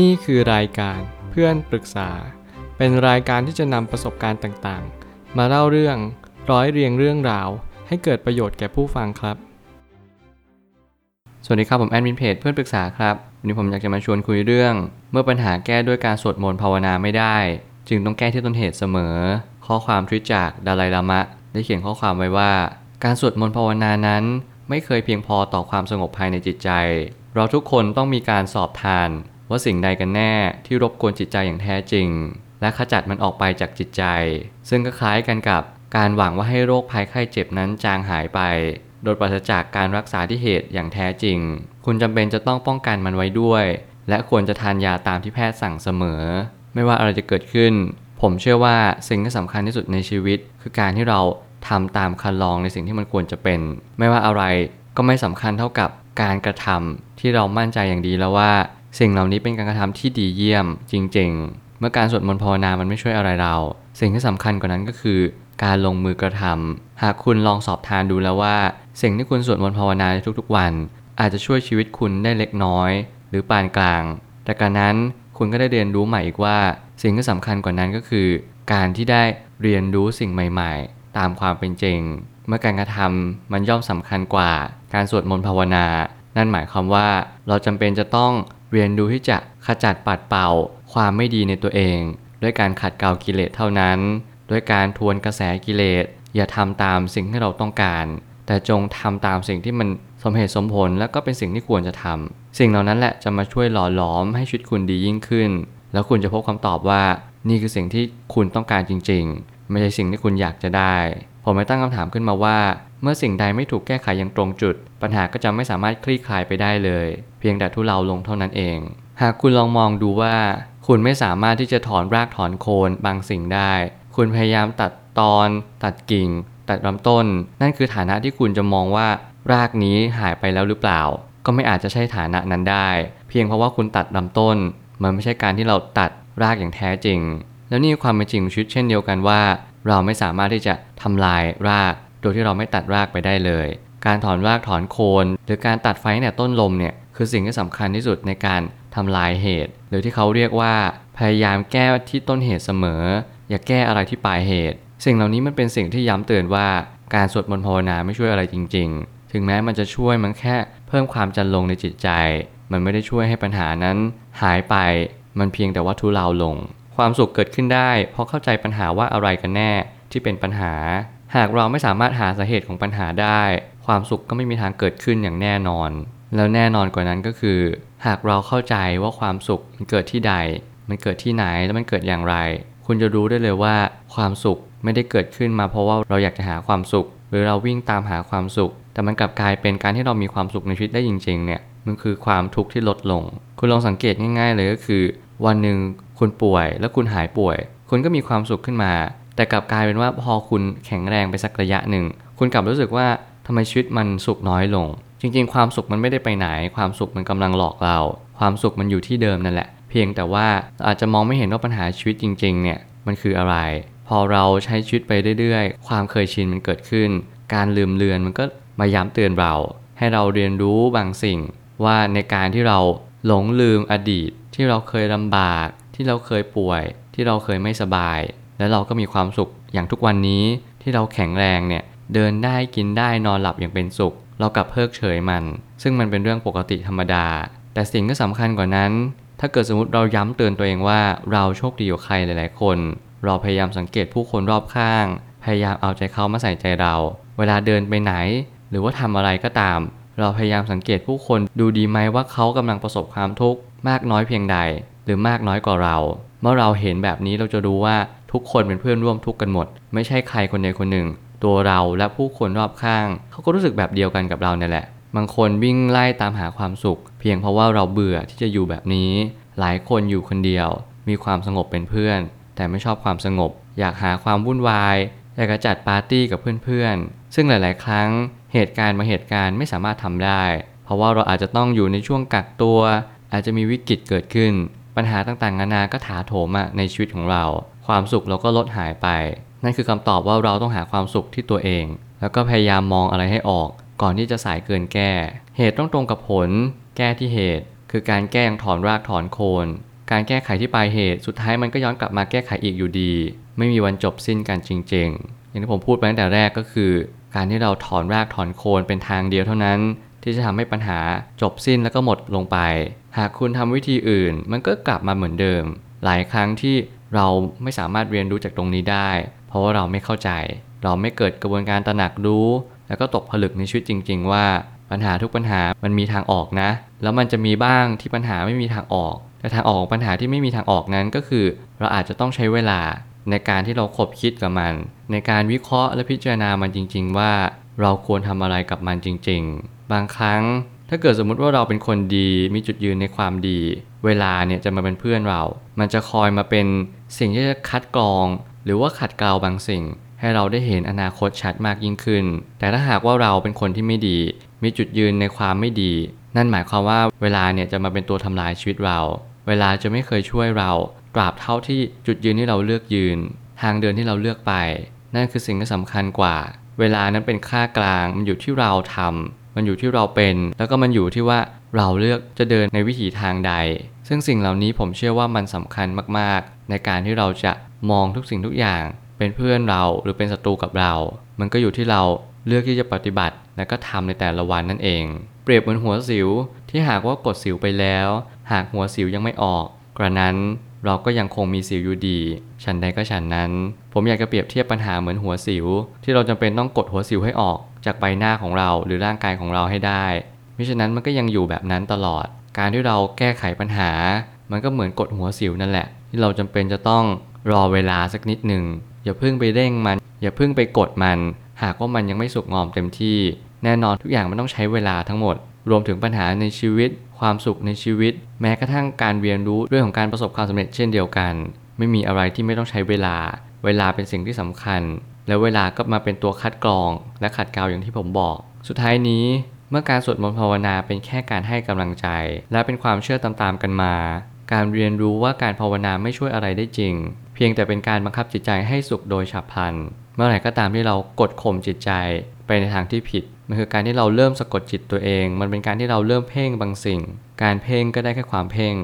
นี่คือรายการเพื่อนปรึกษา เป็นรายการที่จะนำประสบการณ์ต่างๆ มาเล่าเรื่องร้อยเรียงเรื่องราว ให้เกิดประโยชน์แก่ผู้ฟังครับ สวัสดีครับผมแอดมินเพจเพื่อนปรึกษาครับวันนี้ผมอยากจะมาชวนคุยเรื่อง เมื่อปัญหาแก้ด้วยการสวดมนต์ภาวนาไม่ได้ จึงต้องแก้ที่ต้นเหตุเสมอ ข้อความทวิตจากดาลัยลามะ ได้เขียนข้อความไว้ว่า การสวดมนต์ภาวนานั้น ไม่เคยเพียงพอต่อความสงบภายในจิตใจ เราทุกคนต้องมีการสอบทาน ว่าสิ่งใดกันแน่ที่รบกวนจิตใจอย่างแท้จริง และขจัดมันออกไปจากจิตใจ ซึ่งก็คล้ายกันกับการหวังว่าให้โรคภัยไข้เจ็บนั้นจางหายไป โดยปราศจากการรักษาที่เหตุอย่างแท้จริง คุณจำเป็นจะต้องป้องกันมันไว้ด้วย และควรจะทานยาตามที่แพทย์สั่งเสมอ ไม่ว่าอะไรจะเกิดขึ้น ผมเชื่อว่าสิ่งที่สำคัญที่สุดในชีวิต คือการที่เราทำตามคันลองในสิ่งที่มันควรจะเป็น ไม่ว่าอะไรก็ไม่สำคัญเท่ากับการกระทำที่เรามั่นใจอย่างดีแล้วว่า สิ่งเหล่านี้เป็นการกระทำที่ดีเยี่ยมจริง ๆ เมื่อการสวดมนต์ภาวนามันไม่ช่วยอะไรเรา สิ่งที่สำคัญกว่านั้นก็คือ การลงมือกระทำหากคุณลองสอบทานดูแล้วว่า สิ่งที่คุณสวดมนต์ภาวนาในทุกๆวัน อาจจะช่วยชีวิตคุณได้เล็กน้อย หรือปานกลาง แต่การนั้นคุณก็ได้เรียนรู้ใหม่อีกว่า สิ่งที่สำคัญกว่านั้นก็คือ การที่ได้เรียนรู้สิ่งใหม่ ๆ ตามความเป็นจริง เมื่อการกระทำมันย่อมสำคัญกว่า การสวดมนต์ภาวนา นั่นหมายความว่าเราจำเป็นจะต้อง เรียนรู้ที่จะขจัดปัดเป่า ความไม่ดีในตัวเอง ด้วยการขัดเกลากิเลสเท่านั้น ด้วยการทวนกระแสกิเลส อย่าทำตามสิ่งที่เราต้องการ แต่จงทำตามสิ่งที่มันสมเหตุสมผลและก็เป็นสิ่งที่ควรจะทำสิ่งเหล่านั้นแหละจะมาช่วยหล่อหลอมให้ชีวิตคุณดียิ่งขึ้น แล้วคุณจะพบคำตอบว่า นี่คือสิ่งที่คุณต้องการจริง ๆ ไม่ใช่สิ่งที่คุณอยากจะได้ ผมไม่ตั้งคำถามขึ้นมาว่า เมื่อสิ่งใดไม่ถูกแก้ไขอย่างตรงจุด ปัญหาก็จะไม่สามารถคลี่คลายไปได้เลย เพียงแต่ทุเลาลงเท่านั้นเอง หากคุณลองมองดูว่า คุณไม่สามารถที่จะถอนรากถอนโคนบางสิ่งได้ คุณพยายามตัดตอน ตัดกิ่ง ตัดลำต้น นั่นคือฐานะที่คุณจะมองว่า รากนี้หายไปแล้วหรือเปล่า ก็ไม่อาจจะใช่ฐานะนั้นได้ เพียงเพราะว่าคุณตัดลำต้น มันไม่ใช่การที่เราตัดรากอย่างแท้จริง แล้วนี่ความเป็นจริงของชีวิตเช่นเดียวกันว่า เราไม่สามารถที่จะทำลายราก โดยที่เราไม่ตัดรากไปได้เลย การถอนรากถอนโคน หรือการตัดไฟตั้งแต่ต้นลมเนี่ยคือสิ่งที่สำคัญที่สุดในการทำลายเหตุ หรือที่เขาเรียกว่าพยายามแก้ที่ต้นเหตุเสมอ อย่าแก้อะไรที่ปลายเหตุ สิ่งเหล่านี้มันเป็นสิ่งที่ย้ำเตือนว่าการสวดมนต์ภาวนาไม่ช่วยอะไรจริง ๆ ถึงแม้มันจะช่วยมันแค่ เพิ่มความจันลงในจิตใจ มันไม่ได้ช่วยให้ปัญหานั้นหายไป มันเพียงแต่ว่าทุเลาลง ความสุขเกิดขึ้นได้ เพราะเข้าใจปัญหาว่าอะไรกันแน่ที่เป็นปัญหา หากเราไม่สามารถหาสาเหตุของปัญหาได้ ความสุขก็ไม่มีทางเกิดขึ้นอย่างแน่นอน แล้วแน่นอนกว่านั้นก็คือ หากเราเข้าใจว่าความสุขมันเกิดที่ใด มันเกิดที่ไหนแล้วมันเกิดอย่างไร คุณจะรู้ได้เลยว่า ความสุขไม่ได้เกิดขึ้นมาเพราะว่าเราอยากจะหาความสุข หรือเราวิ่งตามหาความสุข แต่มันกลับกลายเป็นการที่เรามีความสุขในชีวิตได้จริงๆเนี่ยมันคือความทุกข์ที่ลดลง คุณลองสังเกตง่าย ๆ เลยก็คือ วันหนึ่ง คุณป่วยแล้วคุณหายป่วย คุณก็มีความสุขขึ้นมา แต่กลับกลายเป็นว่าพอคุณแข็งแรงไปสักระยะหนึ่ง คุณกลับรู้สึกว่าทำไมชีวิตมันสุขน้อยลง จริงๆ ความสุขมันไม่ได้ไปไหน ความสุขมันกำลังหลอกเรา ความสุขมันอยู่ที่เดิมนั่นแหละ เพียงแต่ว่าอาจจะมองไม่เห็นว่าปัญหาชีวิตจริงๆเนี่ยมันคืออะไร พอเราใช้ชีวิตไปเรื่อยๆ ความเคยชินมันเกิดขึ้น การลืมเลือนมันก็มาย้ำเตือนเรา ให้เราเรียนรู้บางสิ่งว่าในการที่เราหลงลืมอดีตที่เราเคยลำบาก ที่เราเคยป่วย ที่เราเคยไม่สบาย แล้วเราก็มีความสุขอย่างทุกวันนี้ที่เราแข็งแรงเนี่ยเดินได้กินได้นอนหลับอย่างเป็นสุข เรากลับเพิกเฉยมัน ซึ่งมันเป็นเรื่องปกติธรรมดา แต่สิ่งที่สำคัญกว่านั้น ถ้าเกิดสมมติเราย้ำเตือนตัวเองว่าเราโชคดีกว่าใครหลาย ๆ คน เราพยายามสังเกตผู้คนรอบข้าง พยายามเอาใจเขามาใส่ใจเรา เวลาเดินไปไหน หรือว่าทำอะไรก็ตาม เราพยายามสังเกตผู้คนดูดีไหมว่าเขากำลังประสบความทุกข์ มากน้อยเพียงใด หรือมากน้อยกว่าเรา เมื่อเราเห็นแบบนี้เราจะรู้ว่าทุกคนเป็นเพื่อนร่วมทุกข์กันหมด ไม่ใช่ใครคนใดคนหนึ่ง ตัวเราและผู้คนรอบข้าง เขาก็รู้สึกแบบเดียวกันกับเราเนี่ยแหละ บางคนวิ่งไล่ตามหาความสุข เพียงเพราะว่าเราเบื่อที่จะอยู่แบบนี้ หลายคนอยู่คนเดียว มีความสงบเป็นเพื่อน แต่ไม่ชอบความสงบ อยากหาความวุ่นวายอยากจะจัดปาร์ตี้กับเพื่อนๆ ซึ่งหลาย ๆ ครั้งเหตุการณ์บาเหตุการณ์ไม่สามารถทำได้ เพราะว่าเราอาจจะต้องอยู่ในช่วงกักตัว อาจจะมีวิกฤตเกิดขึ้น ปัญหาต่างๆนานาก็ถาโถมในชีวิตของเรา ความสุขเราก็ลดหายไป นั่นคือคำตอบว่าเราต้องหาความสุขที่ตัวเอง แล้วก็พยายามมองอะไรให้ออก ก่อนที่จะสายเกินแก้ เหตุต้องตรงกับผล แก้ที่เหตุ คือการแก้ย่างถอนรากถอนโคน การแก้ไขที่ปลายเหตุ สุดท้ายมันก็ย้อนกลับมาแก้ไขอีกอยู่ดี ไม่มีวันจบสิ้นกันจริง ๆ อย่างที่ผมพูดไปตั้งแต่แรกก็คือ การที่เราถอนรากถอนโคนเป็นทางเดียวเท่านั้น ที่จะทำให้ปัญหาจบสิ้นแล้วก็หมดลงไป หากคุณทำวิธีอื่น มันก็กลับมาเหมือนเดิม หลายครั้งที่เราไม่สามารถเรียนรู้จากตรงนี้ได้ เพราะว่าเราไม่เข้าใจ เราไม่เกิดกระบวนการตระหนักรู้ แล้วก็ตกผลึกในชีวิตจริง ๆ ว่าปัญหาทุกปัญหามันมีทางออกนะ แล้วมันจะมีบ้างที่ปัญหาไม่มีทางออก แต่ทางออกของปัญหาที่ไม่มีทางออกนั้นก็คือ เราอาจจะต้องใช้เวลาในการที่เราขบคิดกับมัน ในการวิเคราะห์และพิจารณามันจริง ๆ ว่า เราควรทำอะไรกับมันจริง ๆ บางครั้ง ถ้าเกิดสมมุติว่าเราเป็นคนดีมีจุดยืนในความดี เวลาเนี่ยจะมาเป็นเพื่อนเรา มันจะคอยมาเป็นสิ่งที่จะคัดกรอง หรือว่าขัดเกลาบางสิ่ง ให้เราได้เห็นอนาคตชัดมากยิ่งขึ้น แต่ถ้าหากว่าเราเป็นคนที่ไม่ดี มีจุดยืนในความไม่ดี นั่นหมายความว่าเวลาเนี่ยจะมาเป็นตัวทำลายชีวิตเรา เวลาจะไม่เคยช่วยเราตราบเท่าที่จุดยืนที่เราเลือกยืน ทางเดินที่เราเลือกไป นั่นคือสิ่งที่สำคัญกว่า เวลานั้นเป็นค่ากลางมันอยู่ที่เราทำ มันอยู่ที่เราเป็น แล้วก็มันอยู่ที่ว่าเราเลือกจะเดินในวิถีทางใด ซึ่งสิ่งเหล่านี้ผมเชื่อว่ามันสำคัญมากๆ ในการที่เราจะมองทุกสิ่งทุกอย่าง เป็นเพื่อนเราหรือเป็นศัตรูกับเรา มันก็อยู่ที่เราเลือกที่จะปฏิบัติ และก็ทำในแต่ละวันนั่นเอง เปรียบเหมือนหัวสิวที่หากว่ากดสิวไปแล้ว หากหัวสิวยังไม่ออกกระนั้นเราก็ยังคงมีสิวอยู่ดี ฉันใดก็ฉันนั้น ผมอยากจะเปรียบเทียบปัญหาเหมือนหัวสิว ที่เราจำเป็นต้องกดหัวสิวให้ออก จากใบหน้าของเราหรือร่างกายของเราให้ได้มิฉะนั้นมันก็ยังอยู่แบบนั้นตลอด การที่เราแก้ไขปัญหา มันก็เหมือนกดหัวสิวนั่นแหละ ที่เราจำเป็นจะต้องรอเวลาสักนิดหนึ่งอย่าเพิ่งไปเร่งมัน อย่าเพิ่งไปกดมัน หากว่ามันยังไม่สุกงอมเต็มที่ แน่นอนทุกอย่างมันต้องใช้เวลาทั้งหมด รวมถึงปัญหาในชีวิต ความสุขในชีวิต แม้กระทั่งการเรียนรู้เรื่องของการประสบความสำเร็จเช่นเดียวกัน ไม่มีอะไรที่ไม่ต้องใช้เวลา เวลาเป็นสิ่งที่สำคัญ แล้วเวลาก็มาเป็นตัวคัดกรอง และขัดเกลาอย่างที่ผมบอก สุดท้ายนี้เมื่อการสวดมนต์ภาวนาเป็นแค่การให้กำลังใจ และเป็นความเชื่อตามๆกันมา การเรียนรู้ว่าการภาวนาไม่ช่วยอะไรได้จริง เพียงแต่เป็นการบังคับจิตใจให้สุขโดยฉับพลัน เมื่อไหร่ก็ตามที่เรากดข่มจิตใจไปในทางที่ผิด มันคือการที่เราเริ่มสะกดจิตตัวเอง มันเป็นการที่เราเริ่มเพ่งบางสิ่ง การเพ่งก็ได้แค่ความเพ่ง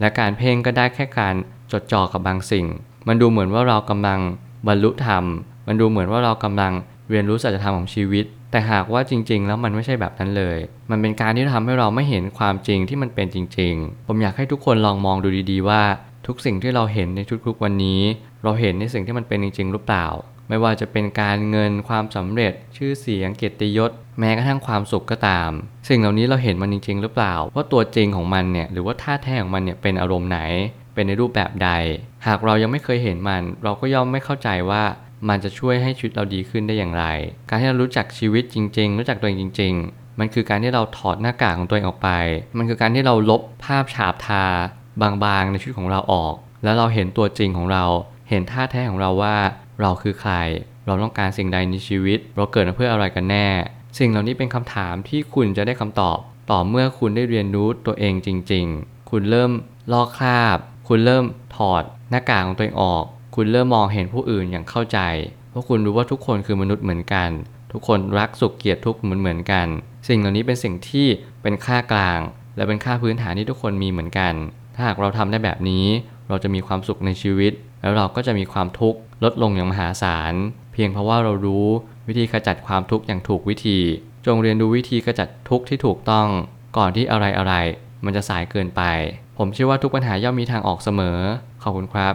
และการเพ่งก็ได้แค่การจดจ่อกับบางสิ่ง มันดูเหมือนว่าเรากำลังบรรลุธรรม มันดูเหมือนว่าเรากำลังเรียนรู้สัจธรรมของชีวิต แต่หากว่าจริง ๆ แล้วมันไม่ใช่แบบนั้นเลย มันเป็นการที่ทำให้เราไม่เห็นความจริงที่มันเป็นจริง ๆ ผมอยากให้ทุกคนลองมองดูดีๆว่า ทุกสิ่งที่เราเห็นในทุกๆวันนี้ เราเห็นในสิ่งที่มันเป็นจริง ๆ หรือเปล่า ไม่ว่าจะเป็นการเงินความสำเร็จ ชื่อเสียงเกียรติยศ แม้กระทั่งความสุขก็ตาม สิ่งเหล่านี้เราเห็นมันจริง ๆ หรือเปล่า ว่าตัวจริงของมันเนี่ยหรือว่าท่าแท้ของมันเนี่ยเป็นอารมณ์ไหน เป็นในรูปแบบใด หากเรายังไม่เคยเห็นมัน เราก็ย่อมไม่เข้าใจว่า มันจะช่วยให้ชีวิตเราดีขึ้นได้อย่างไร การที่เรารู้จักชีวิตจริง ๆ รู้จักตัวเองจริง ๆ มันคือการที่เราถอดหน้ากากของตัวเองออกไป มันคือการที่เราลบภาพฉาบทาบางๆ ในชีวิตของเราออก แล้วเราเห็นตัวจริงของเรา เห็นท่าแท้ของเราว่าเราคือใคร เราต้องการสิ่งใดในชีวิต เราเกิดมาเพื่ออะไรกันแน่ สิ่งเหล่านี้เป็นคำถามที่คุณจะได้คำตอบ ต่อเมื่อคุณได้เรียนรู้ตัวเองจริง ๆ คุณเริ่มลอกคราบ คุณเริ่มถอดหน้ากากของตัวเองออก คุณเริ่มมองเห็นผู้อื่นอย่างเข้าใจ เพราะคุณรู้ว่าทุกคนคือมนุษย์เหมือนกัน ทุกคนรักสุขเกลียดทุกข์เหมือนเหมือนกัน สิ่งเหล่านี้เป็นสิ่งที่เป็นค่ากลาง และเป็นค่าพื้นฐานที่ทุกคนมีเหมือนกัน ถ้าหากเราทำได้แบบนี้ เราจะมีความสุขในชีวิต แล้วเราก็จะมีความทุกข์ลดลงอย่างมหาศาล เพียงเพราะว่าเรารู้วิธีขจัดความทุกข์อย่างถูกวิธี จงเรียนรู้วิธีขจัดทุกข์ที่ถูกต้อง ก่อนที่อะไรอะไรๆมันจะสายเกินไป ผมเชื่อว่าทุกปัญหาย่อมมีทางออกเสมอ ขอบคุณครับ